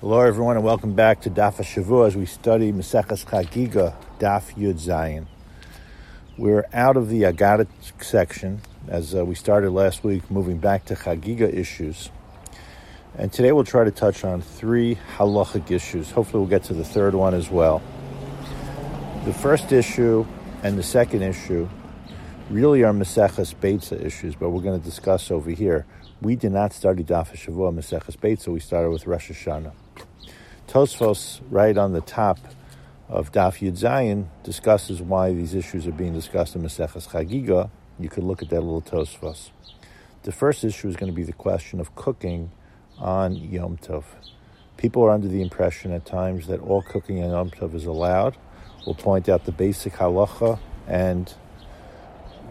Hello, everyone, and welcome back to Daf Shavua as we study Maseches Chagiga, Daf Yud Zayin. We're out of the Agada section as uh, we started last week, moving back to Chagiga issues. And today we'll try to touch on three halachic issues. Hopefully, we'll get to the third one as well. The first issue and the second issue really are Maseches Beitza issues, but we're going to discuss over here. We did not study Daf Shavua Maseches Beitza. We started with Rosh Hashanah. Tosfos, right on the top of Daf Yud Zayin, discusses why these issues are being discussed in Maseches Chagiga. You could look at that little Tosfos. The first issue is going to be the question of cooking on Yom Tov. People are under the impression at times that all cooking on Yom Tov is allowed. We'll point out the basic halacha and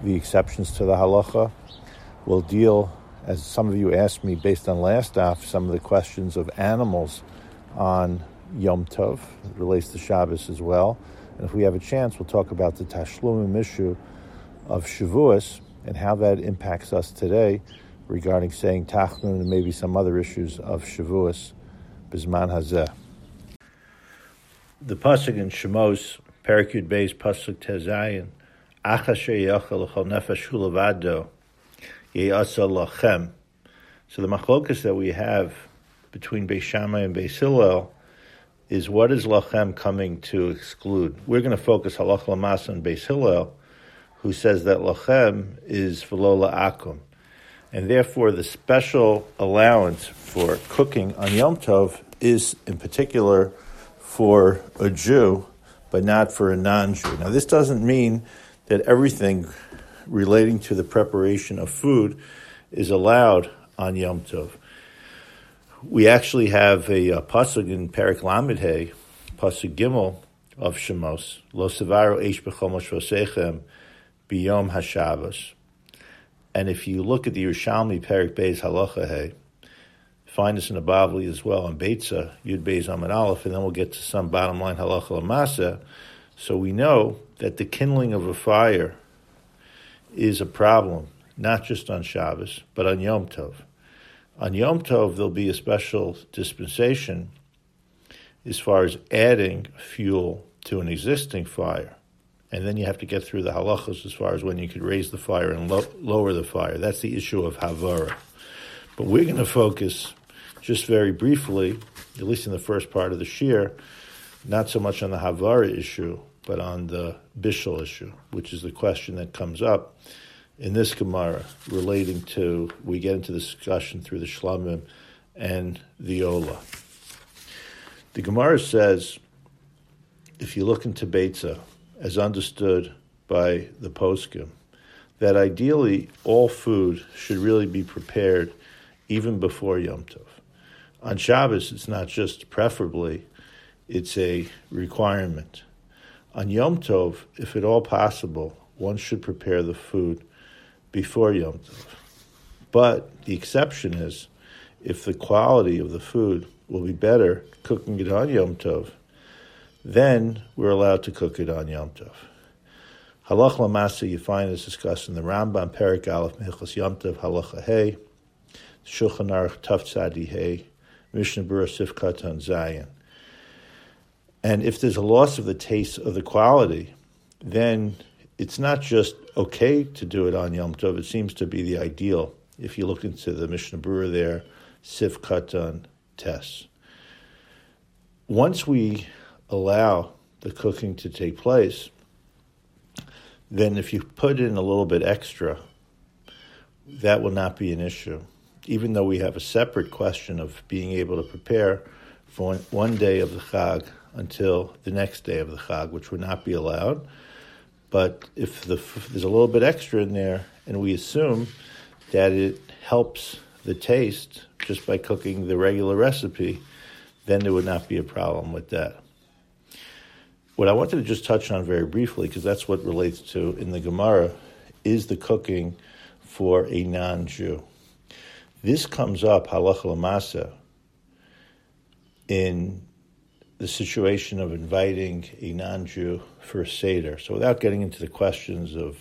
the exceptions to the halacha. We'll deal, as some of you asked me based on last daf, some of the questions of animals on Yom Tov. It relates to Shabbos as well. And if we have a chance, we'll talk about the Tashlumim issue of Shavuos and how that impacts us today regarding saying Tachnun and maybe some other issues of Shavuos, Bisman Hazeh. The Pasuk in Shemos, Perikud Beis Pasuk Tezayin, Achasher Yachal Nefesh Hulavado, Ye'asa Lachem. So the machlokas that we have between Beis Shammai and Beis Hillel is what is Lachem coming to exclude? We're going to focus halach lamas on Beis Hillel, who says that Lachem is v'lo akum, and therefore the special allowance for cooking on Yom Tov is in particular for a Jew, but not for a non-Jew. Now this doesn't mean that everything relating to the preparation of food is allowed on Yom Tov we actually have a, a pasuk in Perik Lamed pasuk Gimel of Shemos, Lo Sevaro Eish B'Chomosh Vosechem Biyom HaShabbos. And if you look at the Yerushalmi Perik Beis Halacha Hey, find this in the Bavli as well on Beitza, Yud Beis Amid Aleph, and then we'll get to some bottom line Halacha Lamasa. So we know that the kindling of a fire is a problem, not just on Shabbos, but on Yom Tov. On Yom Tov, there'll be a special dispensation as far as adding fuel to an existing fire. And then you have to get through the halachas as far as when you could raise the fire and lo- lower the fire. That's the issue of havara. But we're going to focus just very briefly, at least in the first part of the shiur, not so much on the havara issue, but on the bishul issue, which is the question that comes up in this Gemara relating to, we get into discussion through the Shlamim and the Ola. The Gemara says, if you look into Beitza, as understood by the poskim, that ideally all food should really be prepared even before Yom Tov. On Shabbos, it's not just preferably, it's a requirement. On Yom Tov, if at all possible, one should prepare the food before Yom Tov. But the exception is if the quality of the food will be better cooking it on Yom Tov, then we're allowed to cook it on Yom Tov. Halach Lamasa, you find is discussed in the Rambam, Perik Aleph, Mechas Yom Tov, Halacha Hey, Shulchan Aruch, Taf Tzadi Hey, Mishnah Berurah Sifkat on Zayin. And if there's a loss of the taste of the quality, then it's not just okay to do it on Yom Tov. It seems to be the ideal. If you look into the Mishnah Berurah there, Sif Katan Tess. Once we allow the cooking to take place, then if you put in a little bit extra, that will not be an issue. Even though we have a separate question of being able to prepare for one day of the Chag until the next day of the Chag, which would not be allowed but if, the, there's a little bit extra in there, and we assume that it helps the taste just by cooking the regular recipe, then there would not be a problem with that. What I wanted to just touch on very briefly, because that's what relates to in the Gemara, is the cooking for a non-Jew. This comes up halacha lamasa in the situation of inviting a non-Jew for a seder. So without getting into the questions of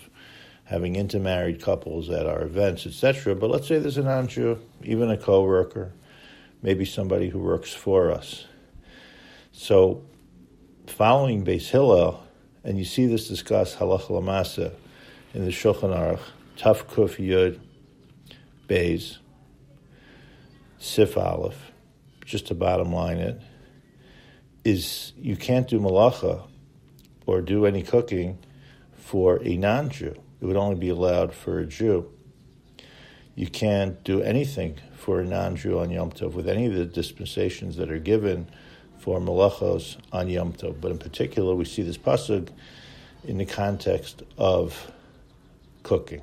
having intermarried couples at our events, etc., but let's say there's a non-Jew, even a co-worker, maybe somebody who works for us. So, following Beis Hillel, and you see this discussed halacha lamasa in the Shulchan Aruch, Taf Kuf Yud Beis Sif Aleph, just to bottom line it, is you can't do malacha or do any cooking for a non-Jew. It would only be allowed for a Jew. You can't do anything for a non-Jew on Yom Tov with any of the dispensations that are given for malachos on Yom Tov. But in particular, we see this pasuk in the context of cooking.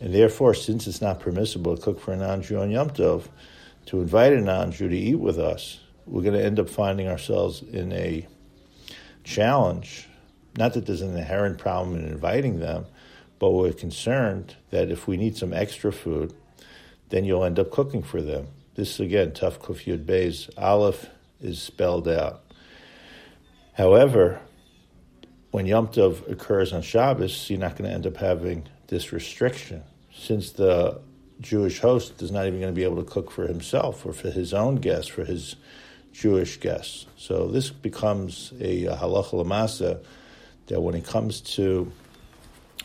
And therefore, since it's not permissible to cook for a non-Jew on Yom Tov, to invite a non-Jew to eat with us, we're going to end up finding ourselves in a challenge. Not that there's an inherent problem in inviting them, but we're concerned that if we need some extra food, then you'll end up cooking for them. This again, Taf Kuf Yud Beis Aleph is spelled out. However, when Yom Tov occurs on Shabbos, you're not going to end up having this restriction, since the Jewish host is not even going to be able to cook for himself or for his own guests, for his Jewish guests. So this becomes a, a halacha that when it comes to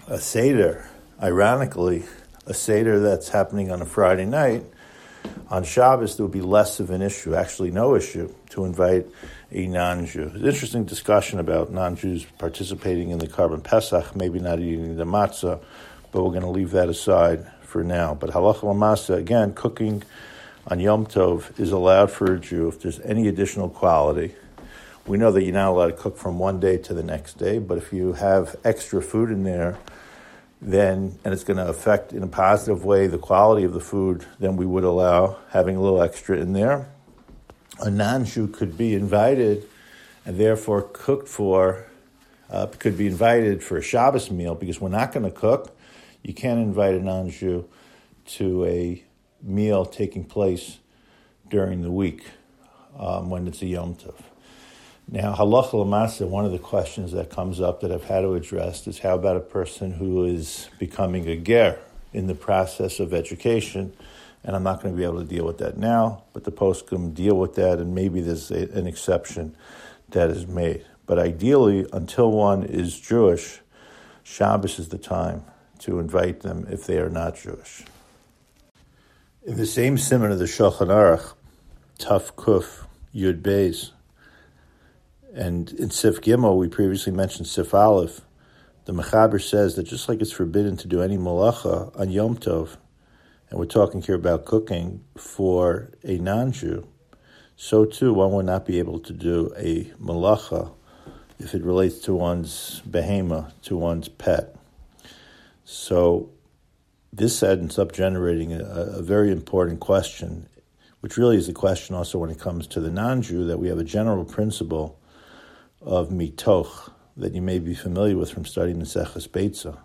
a seder, ironically, a seder that's happening on a Friday night, on Shabbos there would be less of an issue, actually no issue, to invite a non-Jew. Interesting discussion about non-Jews participating in the Korban Pesach, maybe not eating the matzah, but we're going to leave that aside for now. But halacha lamasa, again, cooking on Yom Tov is allowed for a Jew if there's any additional quality. We know that you're not allowed to cook from one day to the next day, but if you have extra food in there, then and it's going to affect in a positive way the quality of the food, then we would allow having a little extra in there. A non-Jew could be invited and therefore cooked for, uh, could be invited for a Shabbos meal because we're not going to cook. You can't invite a non-Jew to a meal taking place during the week um, when it's a Yom Tov. Now, halacha lamasa, one of the questions that comes up that I've had to address is how about a person who is becoming a ger in the process of education? And I'm not going to be able to deal with that now, but the poskim deal with that, and maybe there's a, an exception that is made. But ideally, until one is Jewish, Shabbos is the time to invite them if they are not Jewish. In the same simon of the Shulchan Aruch, Taf Kuf Yud Beis, and in Sif Gimel, we previously mentioned Sif Aleph. The Mechaber says that just like it's forbidden to do any malacha on Yom Tov, and we're talking here about cooking for a non-Jew, so too one would not be able to do a malacha if it relates to one's behema, to one's pet. So this ends up generating a, a very important question, which really is a question also when it comes to the non-Jew that we have a general principle of mitoch that you may be familiar with from studying Maseches Beitza.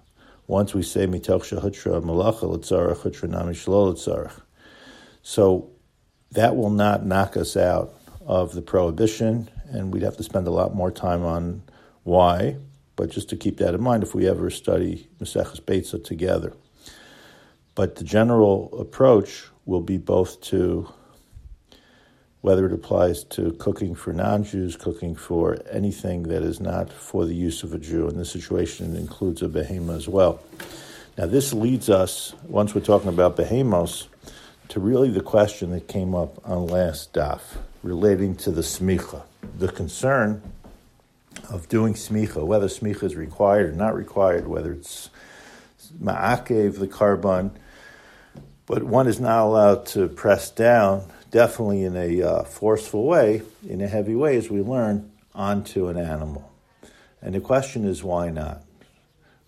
Once we say mitoch shehutra malacha letzarach hutra nami shlo So that will not knock us out of the prohibition, and we'd have to spend a lot more time on why. But just to keep that in mind, if we ever study Maseches Beitza together. But the general approach will be both to whether it applies to cooking for non Jews, cooking for anything that is not for the use of a Jew. And this situation includes a behema as well. Now, this leads us, once we're talking about behemos, to really the question that came up on last daf relating to the smicha, the concern of doing smicha, whether smicha is required or not required, whether it's ma'akev, the korban, but one is not allowed to press down definitely in a uh, forceful way, in a heavy way, as we learn, onto an animal. And the question is, why not?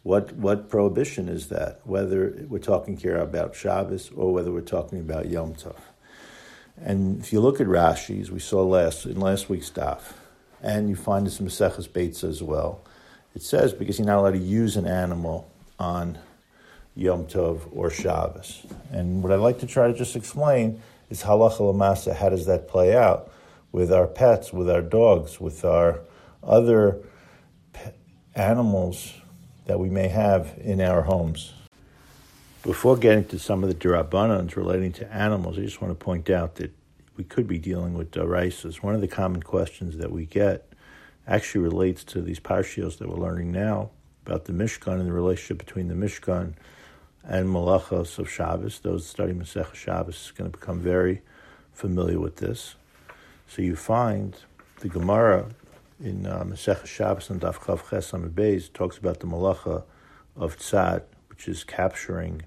What, what prohibition is that? Whether we're talking here about Shabbos or whether we're talking about Yom Tov. And if you look at Rashi, as we saw last in last week's daf, and you find this in Maseches Beitza as well, it says because you're not allowed to use an animal on Yom Tov or Shabbos. And what I'd like to try to just explain is halacha lamasa. How does that play out with our pets, with our dogs, with our other animals that we may have in our homes? Before getting to some of the durabanans relating to animals, I just want to point out that we could be dealing with deraisas. One of the common questions that we get actually relates to these parshios that we're learning now about the Mishkan and the relationship between the Mishkan and Malachos of Shabbos. Those studying Masech Shabbos is going to become very familiar with this. So you find the Gemara in uh, Masech Shabbos and Daf Chav Ches Beis talks about the Malacha of Tzad, which is capturing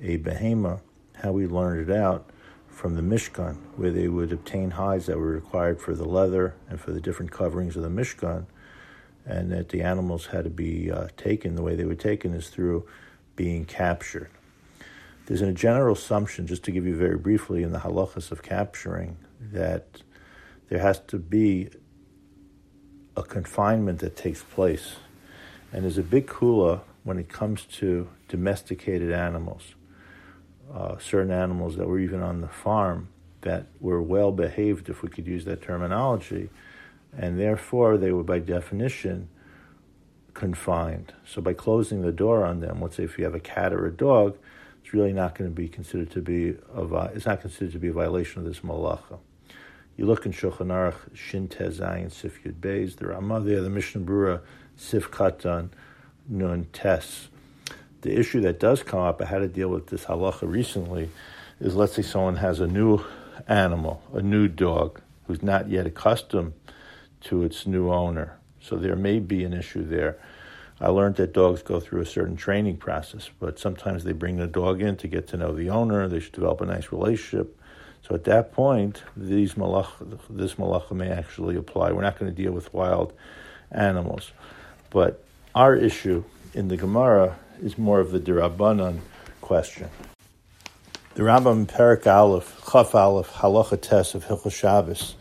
a behema, how we learned it out from the Mishkan, where they would obtain hides that were required for the leather and for the different coverings of the Mishkan, and that the animals had to be uh, taken. The way they were taken is through being captured. There's a general assumption, just to give you very briefly, in the halachas of capturing, that there has to be a confinement that takes place. And there's a big kula when it comes to domesticated animals uh, certain animals that were even on the farm that were well behaved, if we could use that terminology, and therefore they were by definition confined. So by closing the door on them, let's say if you have a cat or a dog, it's really not going to be considered to be a, it's not considered to be a violation of this malacha. You look in Shulchan Aruch, Shin Tezayin, Sif Yud Beis, the Ramah there, the Mishnah Brura, Sif Katan, Nun Tes the issue that does come up, I had to deal with this halacha recently, is let's say someone has a new animal, a new dog, who's not yet accustomed to its new owner. So there may be an issue there. I learned that dogs go through a certain training process, but sometimes they bring the dog in to get to know the owner. They should develop a nice relationship. So at that point, these malach, this malacha may actually apply. We're not going to deal with wild animals. But our issue in the Gemara is more of the Dirabanan question. The Rambam Perak Aleph, Chaf Aleph, Halacha Tes of Hilchot Shabbos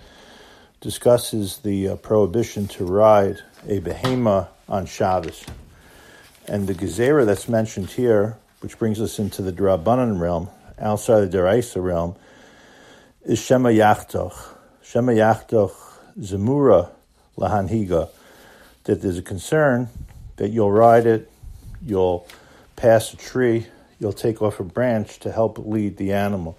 discusses the uh, prohibition to ride a behema on Shabbos. And the Gezerah that's mentioned here, which brings us into the Dirabanan realm, outside the Deraisa realm, is Shema Yachtoch. Shema Yachtoch Zemura Lahanhiga, that there's a concern that you'll ride it you'll pass a tree, you'll take off a branch to help lead the animal.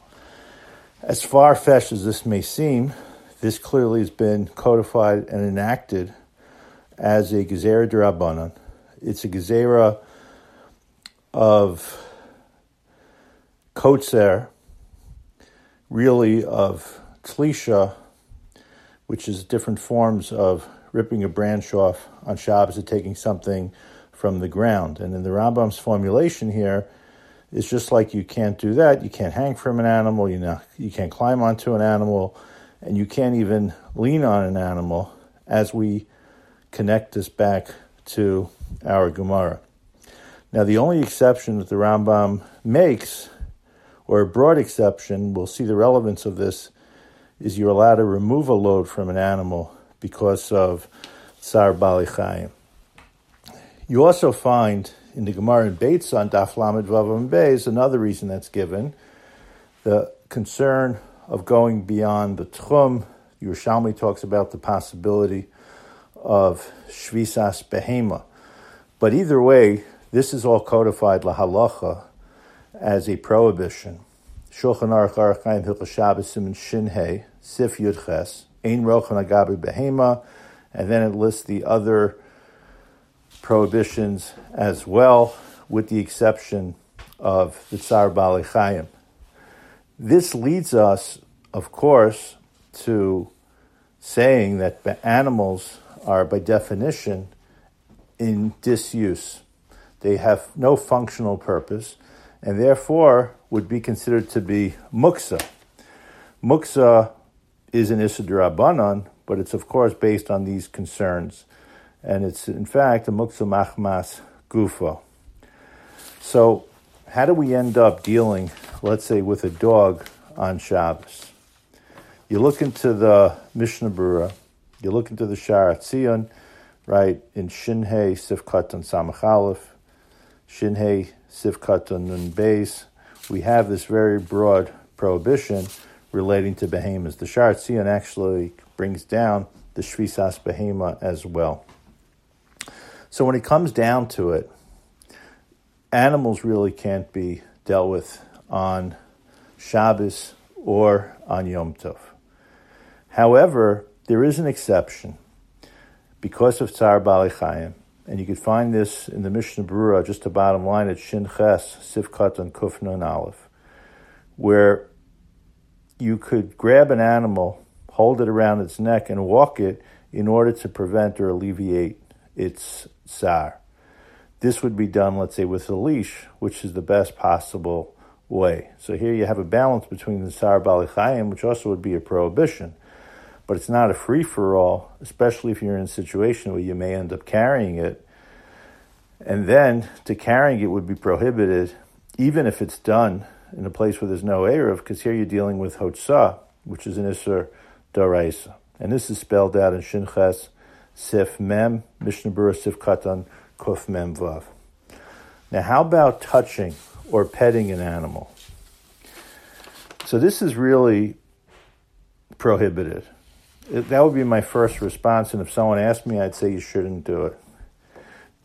As far fetched as this may seem, this clearly has been codified and enacted as a Gezerah Durabanan. It's a Gezerah of Kotzer, really of Tlisha, which is different forms of ripping a branch off on Shabbos and taking something from the ground. And in the Rambam's formulation here, it's just like you can't do that. You can't hang from an animal. You know, you can't climb onto an animal, and you can't even lean on an animal. As we connect this back to our Gemara. Now, the only exception that the Rambam makes, or a broad exception, we'll see the relevance of this, is you're allowed to remove a load from an animal because of Tsar Bali. You also find in the Gemara in Beitz on Daf Lamed Vavam Beis another reason that's given the concern of going beyond the Tchum. Yerushalmi talks about the possibility of Shvisas Behema. But either way, this is all codified lahalacha as a prohibition. Shulchan Aruch Orach Chaim Hilchos Shabbos Shinhei Sif Yudches Ein Rochan Agabi Behema, and then it lists the other prohibitions as well, with the exception of the Tsar Bali Chayim. This leads us, of course, to saying that animals are, by definition, in disuse. They have no functional purpose and therefore would be considered to be muksa. Muksa is an Issa but it's of course based on these concerns and it's in fact a muksa machmas gufa. So, how do we end up dealing, let's say, with a dog on Shabbos? You look into the Mishnah Brura, you look into the Sha'ar Hatziyun, right, in Shinhei Sifkat Samach Aleph, Shinhei Sifkat Nun Beis, we have this very broad prohibition relating to behemoths. The Sha'ar Hatziyun actually brings down the Shvisas behema as well. So when it comes down to it, animals really can't be dealt with on Shabbos or on Yom Tov. However, there is an exception because of Tsar Bali Chaim, and you can find this in the Mishnah Berurah, just the bottom line at Shin Ches, Sivkat and Kufna and Aleph, where you could grab an animal, hold it around its neck, and walk it in order to prevent or alleviate its tsar. This would be done, let's say, with a leash, which is the best possible way. So here you have a balance between the tsar balichayim, which also would be a prohibition, but it's not a free for all, especially if you're in a situation where you may end up carrying it. And then to carrying it would be prohibited, even if it's done in a place where there's no Eruv, because here you're dealing with Hotzah, which is an Isser Doraisa. And this is spelled out in Shinches Sif Mem, Mishnah Berurah Sif Katan, Kuf Mem Vav. Now, how about touching or petting an animal? So this is really prohibited. That would be my first response, and if someone asked me, I'd say you shouldn't do it.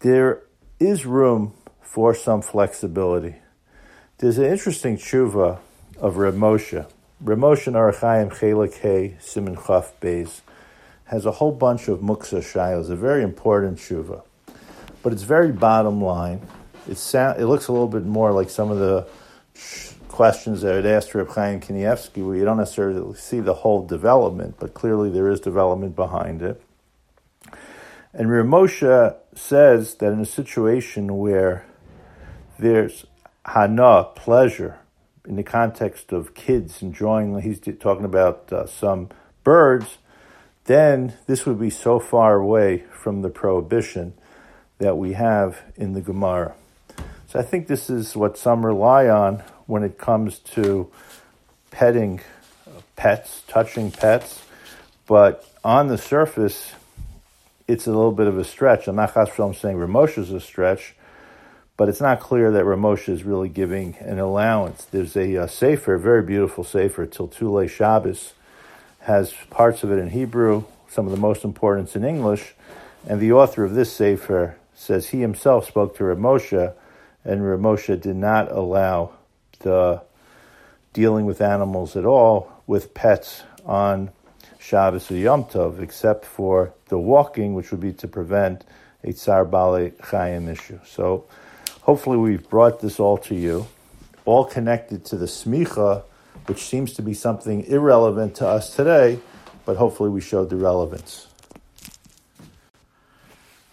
There is room for some flexibility. There's an interesting tshuva of Reb Moshe. Reb Moshe Orach Chaim Chelik He Simon Chaf Beis has a whole bunch of muksa shilas, a very important tshuva. But it's very bottom line. It, sound, it looks a little bit more like some of the questions that I'd asked Reb Chaim Kanievsky, where you don't necessarily see the whole development, but clearly there is development behind it. And Reb Moshe says that in a situation where there's hana, pleasure, in the context of kids enjoying, he's talking about uh, some birds, then this would be so far away from the prohibition that we have in the Gemara. So I think this is what some rely on when it comes to petting uh, pets, touching pets, but on the surface, it's a little bit of a stretch. I'm not saying Ramosha is a stretch, but it's not clear that Ramosha is really giving an allowance. There's a, a sefer, a very beautiful sefer, Tiltule Shabbos, has parts of it in Hebrew, some of the most important in English, and the author of this sefer says he himself spoke to Ramosha, and Ramosha did not allow the dealing with animals at all with pets on Shabbos or Yom Tov, except for the walking, which would be to prevent a Tsar Bale Chaim issue. So hopefully we've brought this all to you, all connected to the smicha, which seems to be something irrelevant to us today, but hopefully we showed the relevance.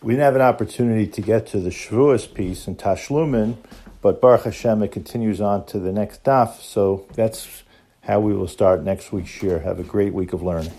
We didn't have an opportunity to get to the Shavuos piece in Tashlumin, but Baruch Hashem, it continues on to the next daf, so that's how we will start next week's year. Have a great week of learning.